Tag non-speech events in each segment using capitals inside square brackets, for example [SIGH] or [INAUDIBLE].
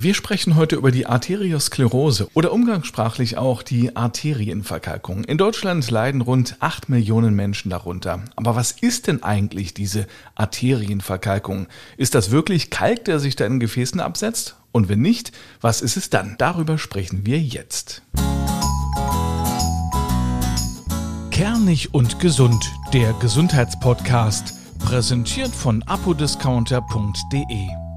Wir sprechen heute über die Arteriosklerose oder umgangssprachlich auch die Arterienverkalkung. In Deutschland leiden rund 8 Millionen Menschen darunter. Aber was ist denn eigentlich diese Arterienverkalkung? Ist das wirklich Kalk, der sich da in Gefäßen absetzt? Und wenn nicht, was ist es dann? Darüber sprechen wir jetzt. Kernig und gesund, der Gesundheitspodcast, präsentiert von apodiscounter.de.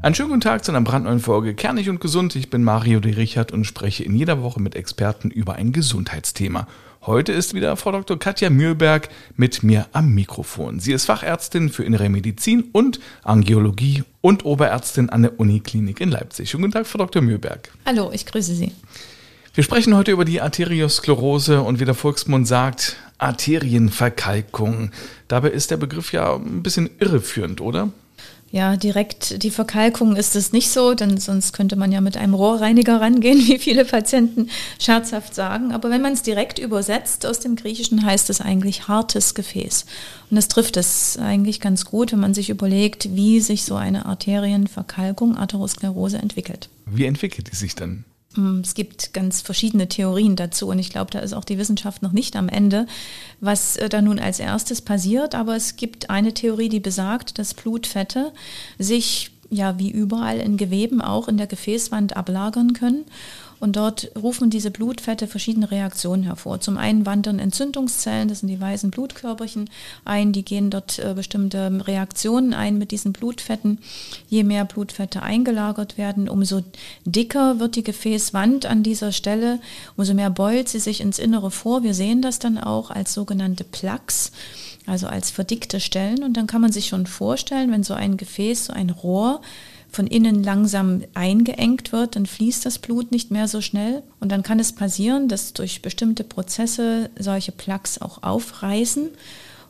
Einen schönen guten Tag zu einer brandneuen Folge Kernig und Gesund. Ich bin Mario de Richard und spreche in jeder Woche mit Experten über ein Gesundheitsthema. Heute ist wieder Frau Dr. Katja Mühlberg mit mir am Mikrofon. Sie ist Fachärztin für Innere Medizin und Angiologie und Oberärztin an der Uniklinik in Leipzig. Schönen guten Tag, Frau Dr. Mühlberg. Hallo, ich grüße Sie. Wir sprechen heute über die Arteriosklerose und wie der Volksmund sagt, Arterienverkalkung. Dabei ist der Begriff ja ein bisschen irreführend, oder? Ja, direkt die Verkalkung ist es nicht so, denn sonst könnte man ja mit einem Rohrreiniger rangehen, [LAUGHS] wie viele Patienten scherzhaft sagen. Aber wenn man es direkt übersetzt aus dem Griechischen, heißt es eigentlich hartes Gefäß. Und das trifft es eigentlich ganz gut, wenn man sich überlegt, wie sich so eine Arterienverkalkung, Atherosklerose entwickelt. Wie entwickelt die sich dann? Mm, es gibt ganz verschiedene Theorien dazu und ich glaube, da ist auch die Wissenschaft noch nicht am Ende, was äh, da nun als erstes passiert. Aber es gibt eine Theorie, die besagt, dass Blutfette sich ja wie überall in Geweben auch in der Gefäßwand ablagern können und dort rufen diese Blutfette verschiedene Reaktionen hervor. Zum einen wandern Entzündungszellen, das sind die weißen Blutkörperchen, ein, die gehen dort äh, bestimmte Reaktionen ein mit diesen Blutfetten. Je mehr Blutfette eingelagert werden, umso dicker wird die Gefäßwand an dieser Stelle, umso mehr beult sie sich ins Innere vor. Wir sehen das dann auch als sogenannte Plaques also als verdickte Stellen. Und dann kann man sich schon vorstellen, wenn so ein Gefäß, so ein Rohr von innen langsam eingeengt wird, dann fließt das Blut nicht mehr so schnell. Und dann kann es passieren, dass durch bestimmte Prozesse solche Plaques auch aufreißen.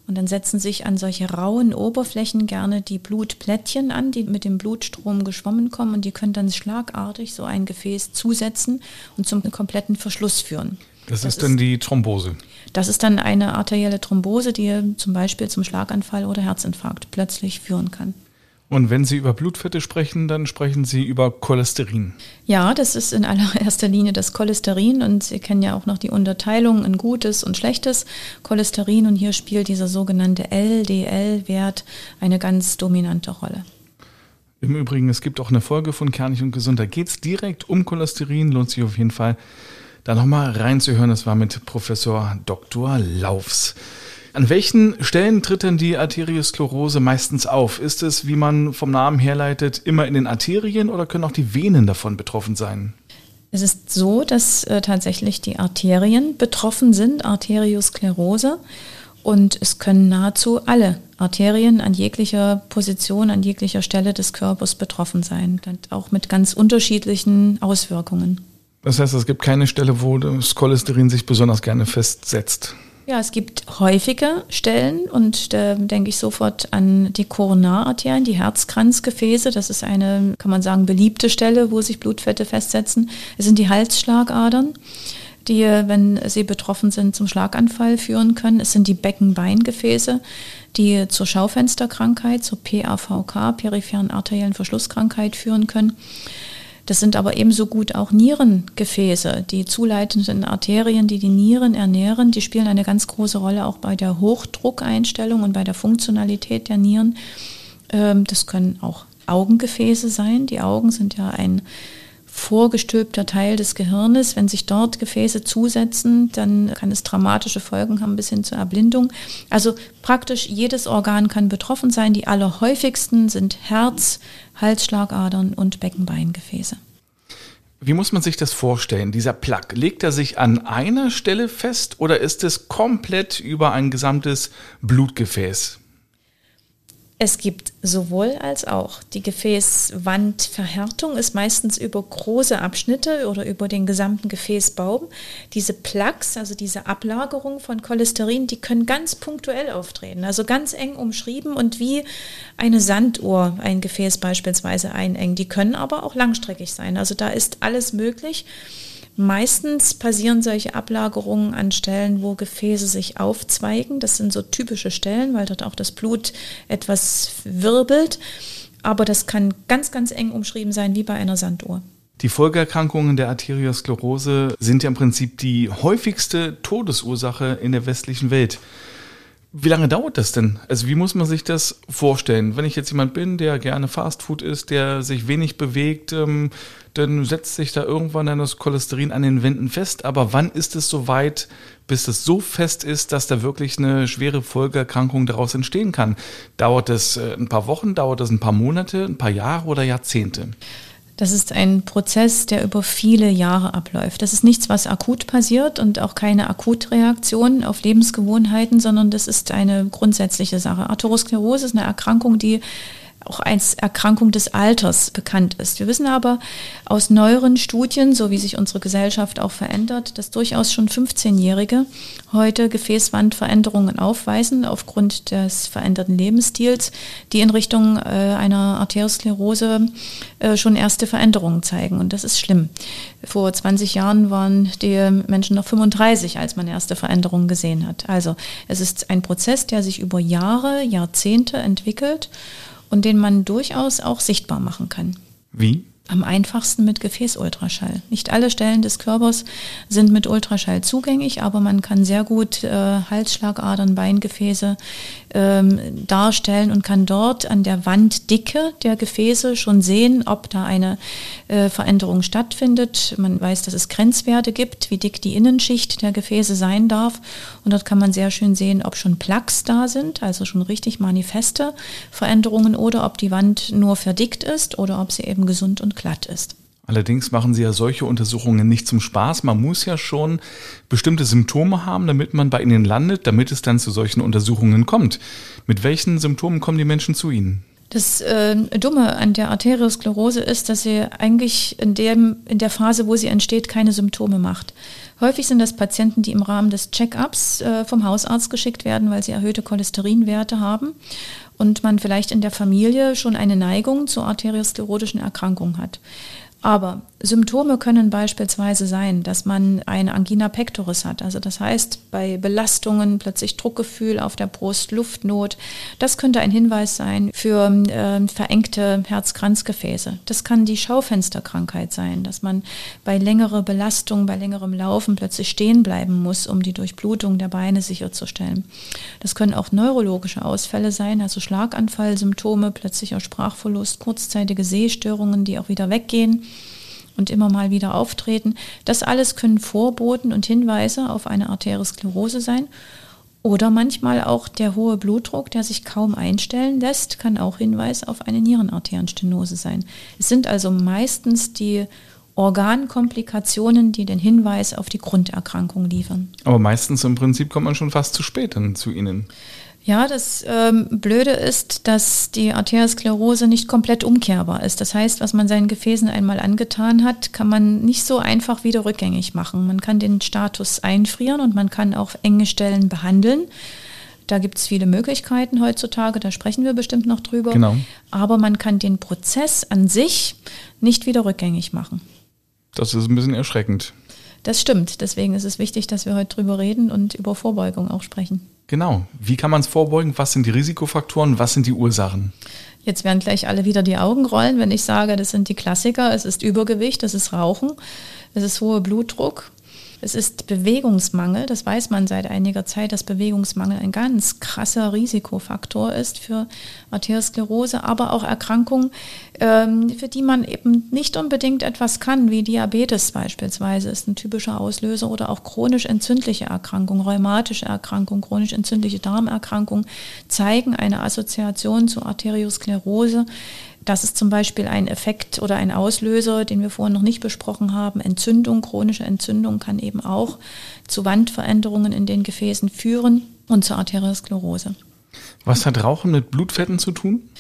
Und dann setzen sich an solche rauen Oberflächen gerne die Blutplättchen an, die mit dem Blutstrom geschwommen kommen und die können dann schlagartig so ein Gefäß zusetzen und zum kompletten Verschluss führen. Das, das ist dann die Thrombose. Das ist dann eine arterielle Thrombose, die zum Beispiel zum Schlaganfall oder Herzinfarkt plötzlich führen kann. Und wenn Sie über Blutfette sprechen, dann sprechen Sie über Cholesterin. Ja, das ist in allererster Linie das Cholesterin und Sie kennen ja auch noch die Unterteilung in gutes und schlechtes Cholesterin und hier spielt dieser sogenannte LDL-Wert eine ganz dominante Rolle. Im Übrigen, es gibt auch eine Folge von Kernig und Gesund, da geht es direkt um Cholesterin, lohnt sich auf jeden Fall da nochmal reinzuhören. Das war mit Professor Dr. Laufs. An welchen Stellen tritt denn die Arteriosklerose meistens auf? Ist es, wie man vom Namen herleitet, immer in den Arterien oder können auch die Venen davon betroffen sein? Es ist so, dass äh, tatsächlich die Arterien betroffen sind, Arteriosklerose. Und es können nahezu alle Arterien an jeglicher Position, an jeglicher Stelle des Körpers betroffen sein. Und auch mit ganz unterschiedlichen Auswirkungen. Das heißt, es gibt keine Stelle, wo das Cholesterin sich besonders gerne festsetzt. Ja, es gibt häufige Stellen und da denke ich sofort an die Koronararterien, die Herzkranzgefäße. Das ist eine, kann man sagen, beliebte Stelle, wo sich Blutfette festsetzen. Es sind die Halsschlagadern, die, wenn sie betroffen sind, zum Schlaganfall führen können. Es sind die Beckenbeingefäße, die zur Schaufensterkrankheit, zur PAVK, peripheren arteriellen Verschlusskrankheit führen können. Das sind aber ebenso gut auch Nierengefäße. Die zuleitenden Arterien, die die Nieren ernähren, die spielen eine ganz große Rolle auch bei der Hochdruckeinstellung und bei der Funktionalität der Nieren. Ähm, das können auch Augengefäße sein. Die Augen sind ja ein vorgestülpter Teil des Gehirnes. Wenn sich dort Gefäße zusetzen, dann kann es dramatische Folgen haben bis hin zur Erblindung. Also praktisch jedes Organ kann betroffen sein. Die allerhäufigsten sind Herz, Halsschlagadern und Beckenbeingefäße. Wie muss man sich das vorstellen? Dieser Plak, legt er sich an einer Stelle fest oder ist es komplett über ein gesamtes Blutgefäß? Es gibt sowohl als auch. Die Gefäßwandverhärtung ist meistens über große Abschnitte oder über den gesamten Gefäßbaum. Diese Plaques, also diese Ablagerung von Cholesterin, die können ganz punktuell auftreten, also ganz eng umschrieben und wie eine Sanduhr ein Gefäß beispielsweise einengen. Die können aber auch langstreckig sein. Also da ist alles möglich. Meistens passieren solche Ablagerungen an Stellen, wo Gefäße sich aufzweigen. Das sind so typische Stellen, weil dort auch das Blut etwas wirbelt. aber das kann ganz, ganz eng umschrieben sein, wie bei einer Sanduhr. Die Folgeerkrankungen der Arteriosklerose sind ja im Prinzip die häufigste Todesursache in der westlichen Welt. Wie lange dauert das denn? Also wie muss man sich das vorstellen? Wenn ich jetzt jemand bin, der gerne Fastfood isst, der sich wenig bewegt, ähm, dann setzt sich da irgendwann dann das Cholesterin an den Wänden fest. Aber wann ist es so weit, bis es so fest ist, dass da wirklich eine schwere Folgeerkrankung daraus entstehen kann? Dauert es äh, ein paar Wochen, dauert es ein paar Monate, ein paar Jahre oder Jahrzehnte? Das ist ein Prozess, der über viele Jahre abläuft. Das ist nichts, was akut passiert und auch keine Akutreaktion auf Lebensgewohnheiten, sondern das ist eine grundsätzliche Sache. Arteriosklerose ist eine Erkrankung, die auch als Erkrankung des Alters bekannt ist. Wir wissen aber aus neueren Studien, so wie sich unsere Gesellschaft auch verändert, dass durchaus schon 15-Jährige heute Gefäßwandveränderungen aufweisen aufgrund des veränderten Lebensstils, die in Richtung äh, einer Arteriosklerose äh, schon erste Veränderungen zeigen. Und das ist schlimm. Vor 20 Jahren waren die Menschen noch 35, als man erste Veränderungen gesehen hat. Also es ist ein Prozess, der sich über Jahre, Jahrzehnte entwickelt und den man durchaus auch sichtbar machen kann. Wie? Am einfachsten mit Gefäßultraschall. Nicht alle Stellen des Körpers sind mit Ultraschall zugänglich, aber man kann sehr gut äh, Halsschlagadern, Beingefäße ähm, darstellen und kann dort an der Wanddicke der Gefäße schon sehen, ob da eine äh, Veränderung stattfindet. Man weiß, dass es Grenzwerte gibt, wie dick die Innenschicht der Gefäße sein darf. Und dort kann man sehr schön sehen, ob schon Plaques da sind, also schon richtig manifeste Veränderungen oder ob die Wand nur verdickt ist oder ob sie eben gesund und glatt ist. Allerdings machen Sie ja solche Untersuchungen nicht zum Spaß. Man muss ja schon bestimmte Symptome haben, damit man bei Ihnen landet, damit es dann zu solchen Untersuchungen kommt. Mit welchen Symptomen kommen die Menschen zu Ihnen? Das äh, Dumme an der Arteriosklerose ist, dass sie eigentlich in, dem, in der Phase, wo sie entsteht, keine Symptome macht. Häufig sind das Patienten, die im Rahmen des Check-ups äh, vom Hausarzt geschickt werden, weil sie erhöhte Cholesterinwerte haben und man vielleicht in der Familie schon eine Neigung zur arteriosklerotischen Erkrankung hat. Aber Symptome können beispielsweise sein, dass man eine Angina pectoris hat. Also das heißt, bei Belastungen plötzlich Druckgefühl auf der Brust, Luftnot. Das könnte ein Hinweis sein für äh, verengte Herzkranzgefäße. Das kann die Schaufensterkrankheit sein, dass man bei längerer Belastung, bei längerem Laufen plötzlich stehen bleiben muss, um die Durchblutung der Beine sicherzustellen. Das können auch neurologische Ausfälle sein, also Schlaganfallsymptome, plötzlicher Sprachverlust, kurzzeitige Sehstörungen, die auch wieder weggehen und immer mal wieder auftreten. Das alles können Vorboten und Hinweise auf eine Arteriosklerose sein. Oder manchmal auch der hohe Blutdruck, der sich kaum einstellen lässt, kann auch Hinweis auf eine Nierenarterienstenose sein. Es sind also meistens die Organkomplikationen, die den Hinweis auf die Grunderkrankung liefern. Aber meistens im Prinzip kommt man schon fast zu spät dann zu Ihnen. Ja, das ähm, Blöde ist, dass die Arteriosklerose nicht komplett umkehrbar ist. Das heißt, was man seinen Gefäßen einmal angetan hat, kann man nicht so einfach wieder rückgängig machen. Man kann den Status einfrieren und man kann auch enge Stellen behandeln. Da gibt es viele Möglichkeiten heutzutage, da sprechen wir bestimmt noch drüber. Genau. Aber man kann den Prozess an sich nicht wieder rückgängig machen. Das ist ein bisschen erschreckend. Das stimmt. Deswegen ist es wichtig, dass wir heute drüber reden und über Vorbeugung auch sprechen. Genau. Wie kann man es vorbeugen? Was sind die Risikofaktoren? Was sind die Ursachen? Jetzt werden gleich alle wieder die Augen rollen, wenn ich sage, das sind die Klassiker. Es ist Übergewicht, es ist Rauchen, es ist hoher Blutdruck, es ist Bewegungsmangel. Das weiß man seit einiger Zeit, dass Bewegungsmangel ein ganz krasser Risikofaktor ist für Arteriosklerose, aber auch Erkrankungen, ähm, für die man eben nicht unbedingt etwas kann, wie Diabetes beispielsweise ist ein typischer Auslöser oder auch chronisch entzündliche Erkrankungen, rheumatische Erkrankungen, chronisch entzündliche Darmerkrankungen zeigen eine Assoziation zur Arteriosklerose. Das ist zum Beispiel ein Effekt oder ein Auslöser, den wir vorhin noch nicht besprochen haben. Entzündung, chronische Entzündung kann eben auch zu Wandveränderungen in den Gefäßen führen und zur Arteriosklerose. Was hat Rauchen mit Blutfetten zu tun?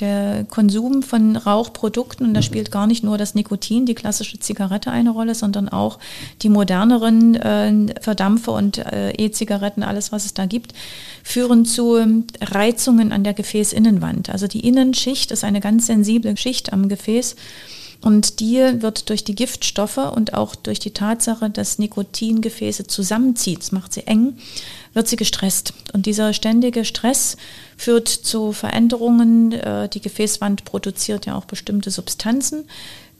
Der Konsum von Rauchprodukten, und da spielt gar nicht nur das Nikotin, die klassische Zigarette eine Rolle, sondern auch die moderneren äh, Verdampfer und äh, E-Zigaretten, alles was es da gibt, führen zu Reizungen an der Gefäßinnenwand. Also die Innenschicht ist eine ganz sensible Schicht am Gefäß Und die wird durch die Giftstoffe und auch durch die Tatsache, dass Nikotin Gefäße zusammenzieht, das macht sie eng, wird sie gestresst. Und dieser ständige Stress führt zu Veränderungen. Äh, die Gefäßwand produziert ja auch bestimmte Substanzen,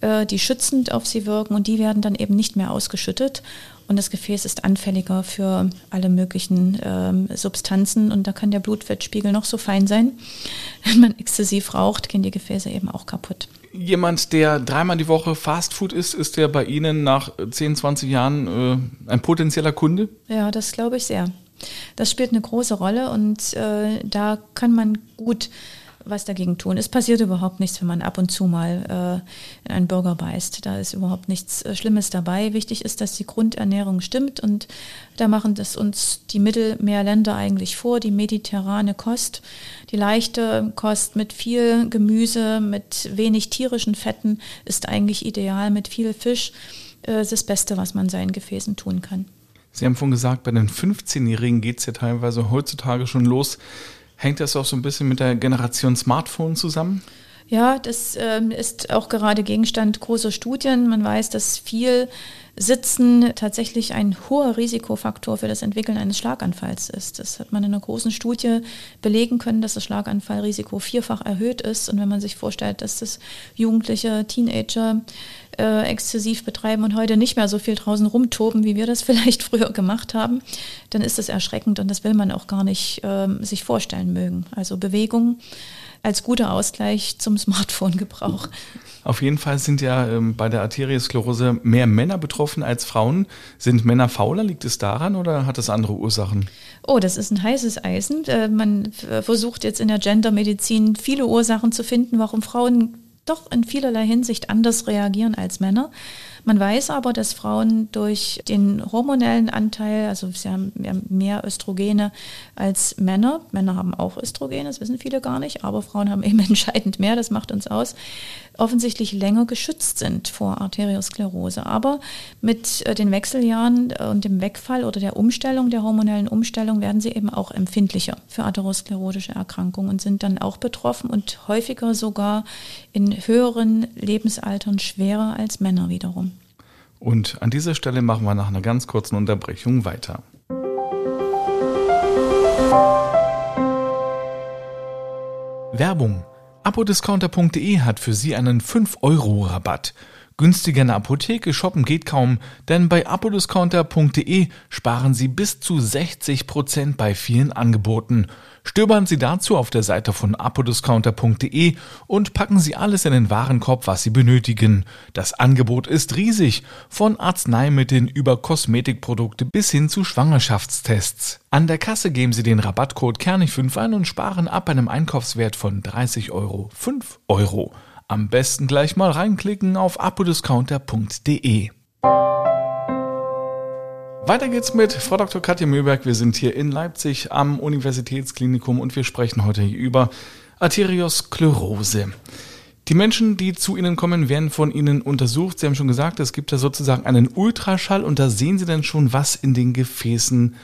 äh, die schützend auf sie wirken und die werden dann eben nicht mehr ausgeschüttet. Und das Gefäß ist anfälliger für alle möglichen ähm, Substanzen und da kann der Blutfettspiegel noch so fein sein. [LAUGHS] Wenn man exzessiv raucht, gehen die Gefäße eben auch kaputt. Jemand, der dreimal die Woche Fastfood isst, ist der bei Ihnen nach 10, 20 Jahren äh, ein potenzieller Kunde? Ja, das glaube ich sehr. Das spielt eine große Rolle und äh, da kann man gut was dagegen tun. Es passiert überhaupt nichts, wenn man ab und zu mal äh, in einen Burger beißt. Da ist überhaupt nichts äh, Schlimmes dabei. Wichtig ist, dass die Grundernährung stimmt und da machen das uns die Mittelmeerländer eigentlich vor, die mediterrane Kost, die leichte Kost mit viel Gemüse, mit wenig tierischen Fetten ist eigentlich ideal, mit viel Fisch äh, ist das Beste, was man seinen Gefäßen tun kann. Sie haben vorhin gesagt, bei den 15-Jährigen geht es ja teilweise heutzutage schon los Hängt das auch so ein bisschen mit der Generation Smartphone zusammen? Ja, das ähm, ist auch gerade Gegenstand großer Studien. Man weiß, dass viel Sitzen tatsächlich ein hoher Risikofaktor für das Entwickeln eines Schlaganfalls ist. Das hat man in einer großen Studie belegen können, dass das Schlaganfallrisiko vierfach erhöht ist. Und wenn man sich vorstellt, dass das Jugendliche, Teenager äh, exzessiv betreiben und heute nicht mehr so viel draußen rumtoben, wie wir das [LAUGHS] vielleicht früher gemacht haben, dann ist das erschreckend und das will man auch gar nicht äh, sich vorstellen mögen. Also Bewegung als guter Ausgleich zum Smartphone-Gebrauch. Auf jeden Fall sind ja ähm, bei der Arteriosklerose mehr Männer betroffen als Frauen. Sind Männer fauler? Liegt es daran oder hat es andere Ursachen? Oh, das ist ein heißes Eisen. Äh, man versucht jetzt in der Gendermedizin viele Ursachen zu finden, warum Frauen doch in vielerlei Hinsicht anders reagieren als Männer. Man weiß aber, dass Frauen durch den hormonellen Anteil, also sie haben mehr Östrogene als Männer. Männer haben auch Östrogene, das wissen viele gar nicht, aber Frauen haben [LAUGHS] eben entscheidend mehr, das macht uns aus, offensichtlich länger geschützt sind vor Arteriosklerose. Aber mit äh, den Wechseljahren und dem Wegfall oder der Umstellung, der hormonellen Umstellung, werden sie eben auch empfindlicher für atherosklerotische Erkrankungen und sind dann auch betroffen und häufiger sogar in höheren Lebensaltern schwerer als Männer wiederum. Und an dieser Stelle machen wir nach einer ganz kurzen Unterbrechung weiter. Werbung. Apodiscounter.de hat für Sie einen 5-Euro-Rabatt. Günstiger in der Apotheke shoppen geht kaum, denn bei apodiscounter.de sparen Sie bis zu 60% bei vielen Angeboten. Stöbern Sie dazu auf der Seite von apodiscounter.de und packen Sie alles in den Warenkorb, was Sie benötigen. Das Angebot ist riesig, von Arzneimitteln über Kosmetikprodukte bis hin zu Schwangerschaftstests. An der Kasse geben Sie den Rabattcode Kernig5 ein und sparen ab einem Einkaufswert von 30 Euro 5 Euro. Am besten gleich mal reinklicken auf apodiscounter.de. Weiter geht's mit Frau Dr. Katja Mühlberg. Wir sind hier in Leipzig am Universitätsklinikum und wir sprechen heute über Arteriosklerose. Die Menschen, die zu Ihnen kommen, werden von Ihnen untersucht. Sie haben schon gesagt, es gibt da sozusagen einen Ultraschall und da sehen Sie dann schon, was in den Gefäßen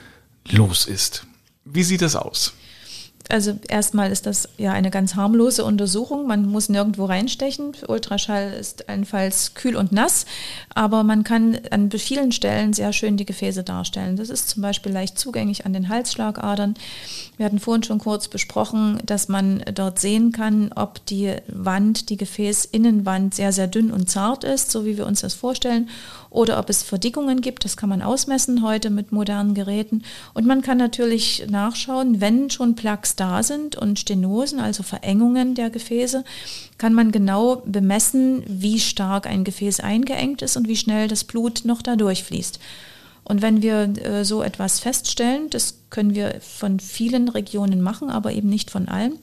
los ist. Wie sieht das aus? Also erstmal ist das ja eine ganz harmlose Untersuchung. Man muss nirgendwo reinstechen. Ultraschall ist allenfalls kühl und nass, aber man kann an vielen Stellen sehr schön die Gefäße darstellen. Das ist zum Beispiel leicht zugänglich an den Halsschlagadern. Wir hatten vorhin schon kurz besprochen, dass man dort sehen kann, ob die Wand, die Gefäßinnenwand sehr, sehr dünn und zart ist, so wie wir uns das vorstellen, oder ob es Verdickungen gibt. Das kann man ausmessen heute mit modernen Geräten. Und man kann natürlich nachschauen, wenn schon Plaques da sind und Stenosen, also Verengungen der Gefäße, kann man genau bemessen, wie stark ein Gefäß eingeengt ist und wie schnell das Blut noch da durchfließt. Und wenn wir äh, so etwas feststellen, das können wir von vielen Regionen machen, aber eben nicht von allen,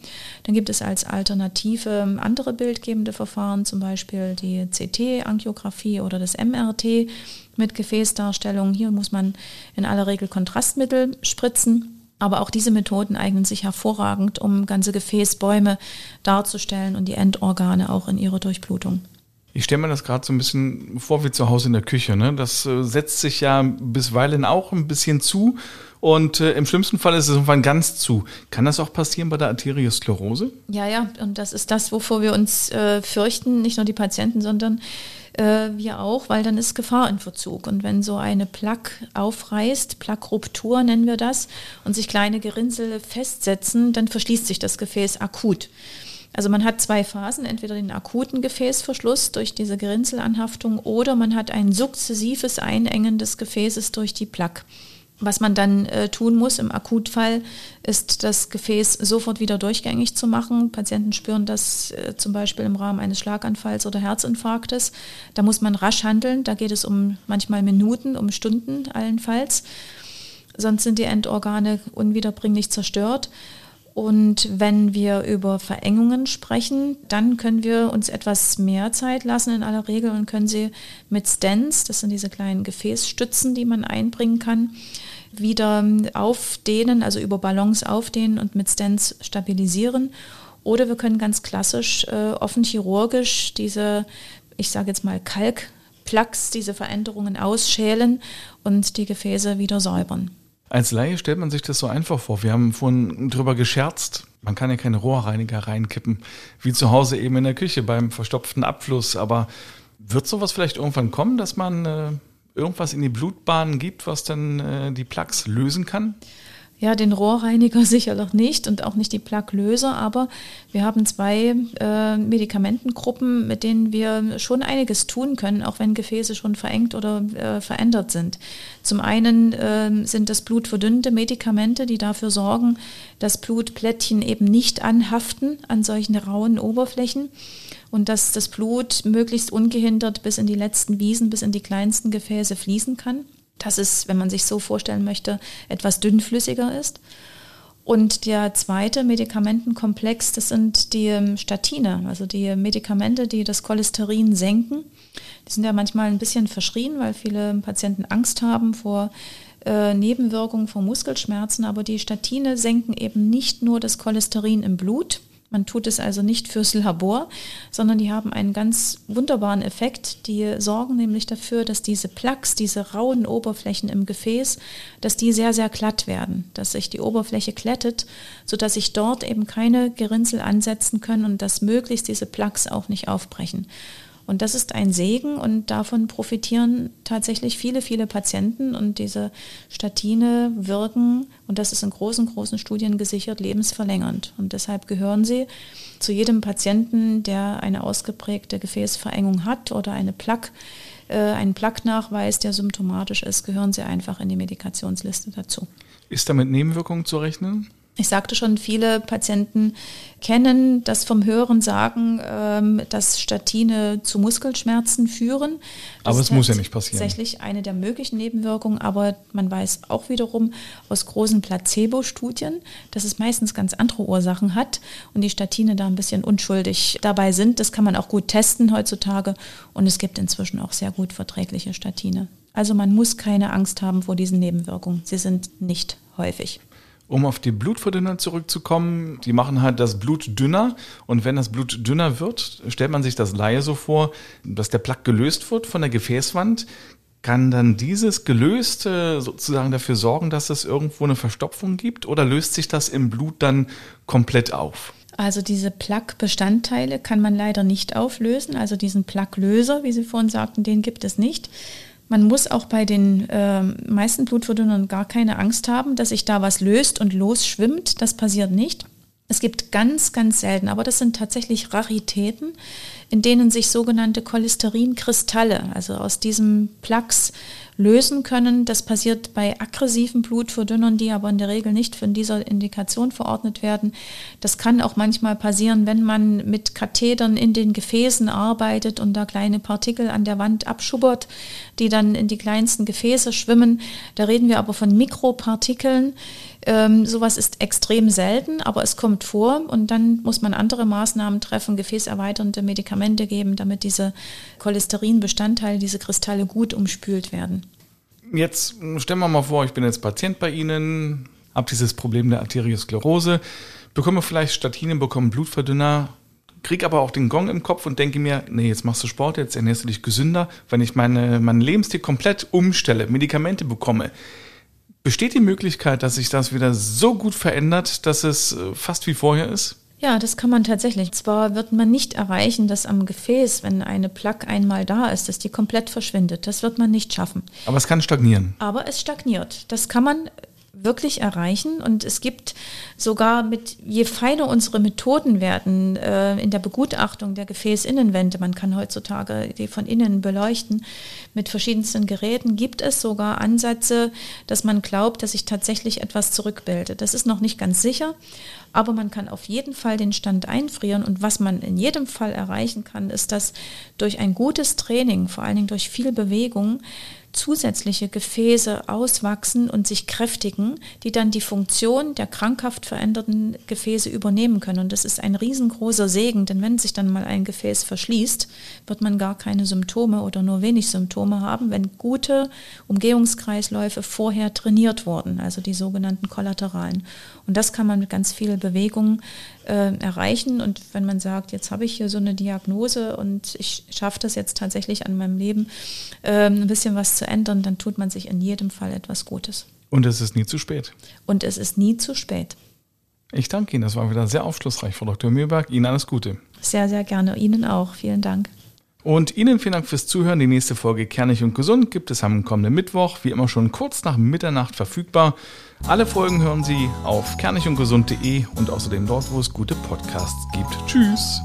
dann gibt es als Alternative andere bildgebende Verfahren, zum Beispiel die CT-Angiografie oder das MRT mit Gefäßdarstellung. Hier muss man in aller Regel Kontrastmittel spritzen. Aber auch diese Methoden eignen sich hervorragend, um ganze Gefäßbäume darzustellen und die Endorgane auch in ihrer Durchblutung. Ich stelle mir das gerade so ein bisschen vor wie zu Hause in der Küche. Ne? Das äh, setzt sich ja bisweilen auch ein bisschen zu und äh, im schlimmsten Fall ist es irgendwann ganz zu. Kann das auch passieren bei der Arteriosklerose? Ja, ja, und das ist das, wovor wir uns äh, fürchten, nicht nur die Patienten, sondern äh, wir auch, weil dann ist Gefahr in Verzug. Und wenn so eine Plaque aufreißt, Plaque-Ruptur nennen wir das, und sich kleine Gerinnsel festsetzen, dann verschließt sich das Gefäß akut. Also man hat zwei Phasen, entweder den akuten Gefäßverschluss durch diese Gerinnselanhaftung oder man hat ein sukzessives Einengen des Gefäßes durch die Plaque. Was man dann äh, tun muss im Akutfall, ist das Gefäß sofort wieder durchgängig zu machen. Patienten spüren das äh, zum Beispiel im Rahmen eines Schlaganfalls oder Herzinfarktes. Da muss man rasch handeln. Da geht es um manchmal Minuten, um Stunden allenfalls. Sonst sind die Endorgane unwiederbringlich zerstört. Und wenn wir über Verengungen sprechen, dann können wir uns etwas mehr Zeit lassen in aller Regel und können sie mit Stents, das sind diese kleinen Gefäßstützen, die man einbringen kann, wieder aufdehnen, also über Ballons aufdehnen und mit Stents stabilisieren. Oder wir können ganz klassisch äh, offen chirurgisch diese, ich sage jetzt mal Kalkplaques, diese Veränderungen ausschälen und die Gefäße wieder säubern. Als Laie stellt man sich das so einfach vor. Wir haben vorhin drüber gescherzt. Man kann ja keine Rohrreiniger reinkippen, wie zu Hause eben in der Küche beim verstopften Abfluss. Aber wird sowas vielleicht irgendwann kommen, dass man äh, irgendwas in die Blutbahnen gibt, was dann äh, die Plaques lösen kann? Ja, den Rohrreiniger [LAUGHS] sicher noch nicht und auch nicht die Plaquelöser, aber wir haben zwei äh, Medikamentengruppen, mit denen wir schon einiges tun können, auch wenn Gefäße schon verengt oder äh, verändert sind. Zum einen äh, sind das blutverdünnende Medikamente, die dafür sorgen, dass Blutplättchen eben nicht anhaften an solchen rauen Oberflächen und dass das Blut möglichst ungehindert bis in die letzten Wiesen, bis in die kleinsten Gefäße fließen kann dass es, wenn man sich so vorstellen möchte, etwas dünnflüssiger ist. Und der zweite Medikamentenkomplex, das sind die ähm, Statine, also die Medikamente, die das Cholesterin senken. Die sind ja manchmal ein bisschen verschrien, weil viele Patienten Angst haben vor äh, Nebenwirkungen, vor Muskelschmerzen. Aber die Statine senken eben nicht nur das Cholesterin im Blut, man tut es also nicht fürs Labor, sondern die haben einen ganz wunderbaren Effekt. Die sorgen nämlich dafür, dass diese Plaques, diese rauen Oberflächen im Gefäß, dass die sehr, sehr glatt werden, dass sich die Oberfläche glättet, sodass sich dort eben keine Gerinnsel ansetzen können und dass möglichst diese Plaques auch nicht aufbrechen. Und das ist ein Segen und davon profitieren tatsächlich viele, viele Patienten und diese Statine wirken, und das ist in großen, großen Studien gesichert, lebensverlängernd. Und deshalb gehören sie zu jedem Patienten, der eine ausgeprägte Gefäßverengung hat oder eine Plaque, äh, einen Plaque-Nachweis, der symptomatisch ist, gehören sie einfach in die Medikationsliste dazu. Ist damit Nebenwirkungen zu rechnen? Ich sagte schon, viele Patienten kennen das vom Hören sagen, ähm, dass Statine zu Muskelschmerzen führen. Das aber es muss ja nicht passieren. Tatsächlich eine der möglichen Nebenwirkungen, aber man weiß auch wiederum aus großen Placebo-Studien, dass es meistens ganz andere Ursachen hat und die Statine da ein bisschen unschuldig dabei sind. Das kann man auch gut testen heutzutage und es gibt inzwischen auch sehr gut verträgliche Statine. Also man muss keine Angst haben vor diesen Nebenwirkungen. Sie sind nicht häufig. Um auf die Blutverdünner zurückzukommen, die machen halt das Blut dünner und wenn das Blut dünner wird, stellt man sich das Laie so vor, dass der Plaque gelöst wird von der Gefäßwand, kann dann dieses Gelöste sozusagen dafür sorgen, dass es irgendwo eine Verstopfung gibt oder löst sich das im Blut dann komplett auf? Also diese Plaque-Bestandteile kann man leider nicht auflösen. Also diesen Plaque-Löser, wie Sie vorhin sagten, den gibt es nicht. Man muss auch bei den äh, meisten Blutverdünnern gar keine Angst haben, dass sich da was löst und losschwimmt. Das passiert nicht. Es gibt ganz, ganz selten, aber das sind tatsächlich Raritäten, in denen sich sogenannte Cholesterinkristalle, also aus diesem Plaques, lösen können. Das passiert bei aggressiven Blutverdünnern, die aber in der Regel nicht von dieser Indikation verordnet werden. Das kann auch manchmal passieren, wenn man mit Kathetern in den Gefäßen arbeitet und da kleine Partikel an der Wand abschubbert, die dann in die kleinsten Gefäße schwimmen. Da reden wir aber von Mikropartikeln. Ähm, sowas ist extrem selten, aber es kommt vor und dann muss man andere Maßnahmen treffen, gefäßerweiternde Medikamente geben, damit diese Cholesterinbestandteile, diese Kristalle gut umspült werden. Jetzt stellen wir mal vor, ich bin jetzt Patient bei Ihnen, habe dieses Problem der Arteriosklerose, bekomme vielleicht Statine, bekomme Blutverdünner. kriege aber auch den Gong im Kopf und denke mir, nee, jetzt machst du Sport, jetzt ernährst du dich gesünder. Wenn ich meine, meinen Lebensstil komplett umstelle, Medikamente bekomme, besteht die Möglichkeit, dass sich das wieder so gut verändert, dass es äh, fast wie vorher ist? Ja, das kann man tatsächlich. Zwar wird man nicht erreichen, dass am Gefäß, wenn eine Plaque einmal da ist, dass die komplett verschwindet. Das wird man nicht schaffen. Aber es kann stagnieren. Aber es stagniert. Das kann man wirklich erreichen. Und es gibt sogar mit, je feiner unsere Methoden werden äh, in der Begutachtung der Gefäßinnenwände, man kann heutzutage die von innen beleuchten mit verschiedensten Geräten, gibt es sogar Ansätze, dass man glaubt, dass sich tatsächlich etwas zurückbildet. Das ist noch nicht ganz sicher, aber man kann auf jeden Fall den Stand einfrieren. Und was man in jedem Fall erreichen kann, ist, dass durch ein gutes Training, vor allen Dingen durch viel Bewegung, zusätzliche Gefäße auswachsen und sich kräftigen, die dann die Funktion der krankhaft veränderten Gefäße übernehmen können. Und das ist ein riesengroßer Segen, denn wenn sich dann mal ein Gefäß verschließt, wird man gar keine Symptome oder nur wenig Symptome haben, wenn gute Umgehungskreisläufe vorher trainiert wurden, also die sogenannten Kollateralen. Und das kann man mit ganz viel Bewegung äh, erreichen. Und wenn man sagt, jetzt habe ich hier so eine Diagnose und ich schaffe das jetzt tatsächlich an meinem Leben, äh, ein bisschen was zu ändern, dann tut man sich in jedem Fall etwas Gutes. Und es ist nie zu spät. Und es ist nie zu spät. Ich danke Ihnen, das war wieder sehr aufschlussreich, Frau Dr. Mühlberg. Ihnen alles Gute. Sehr, sehr gerne. Ihnen auch. Vielen Dank. Und Ihnen vielen Dank fürs Zuhören. Die nächste Folge Kernig und Gesund gibt es am kommenden Mittwoch, wie immer schon kurz nach Mitternacht verfügbar. Alle Folgen hören Sie auf kernigundgesund.de und außerdem dort, wo es gute Podcasts gibt. Tschüss!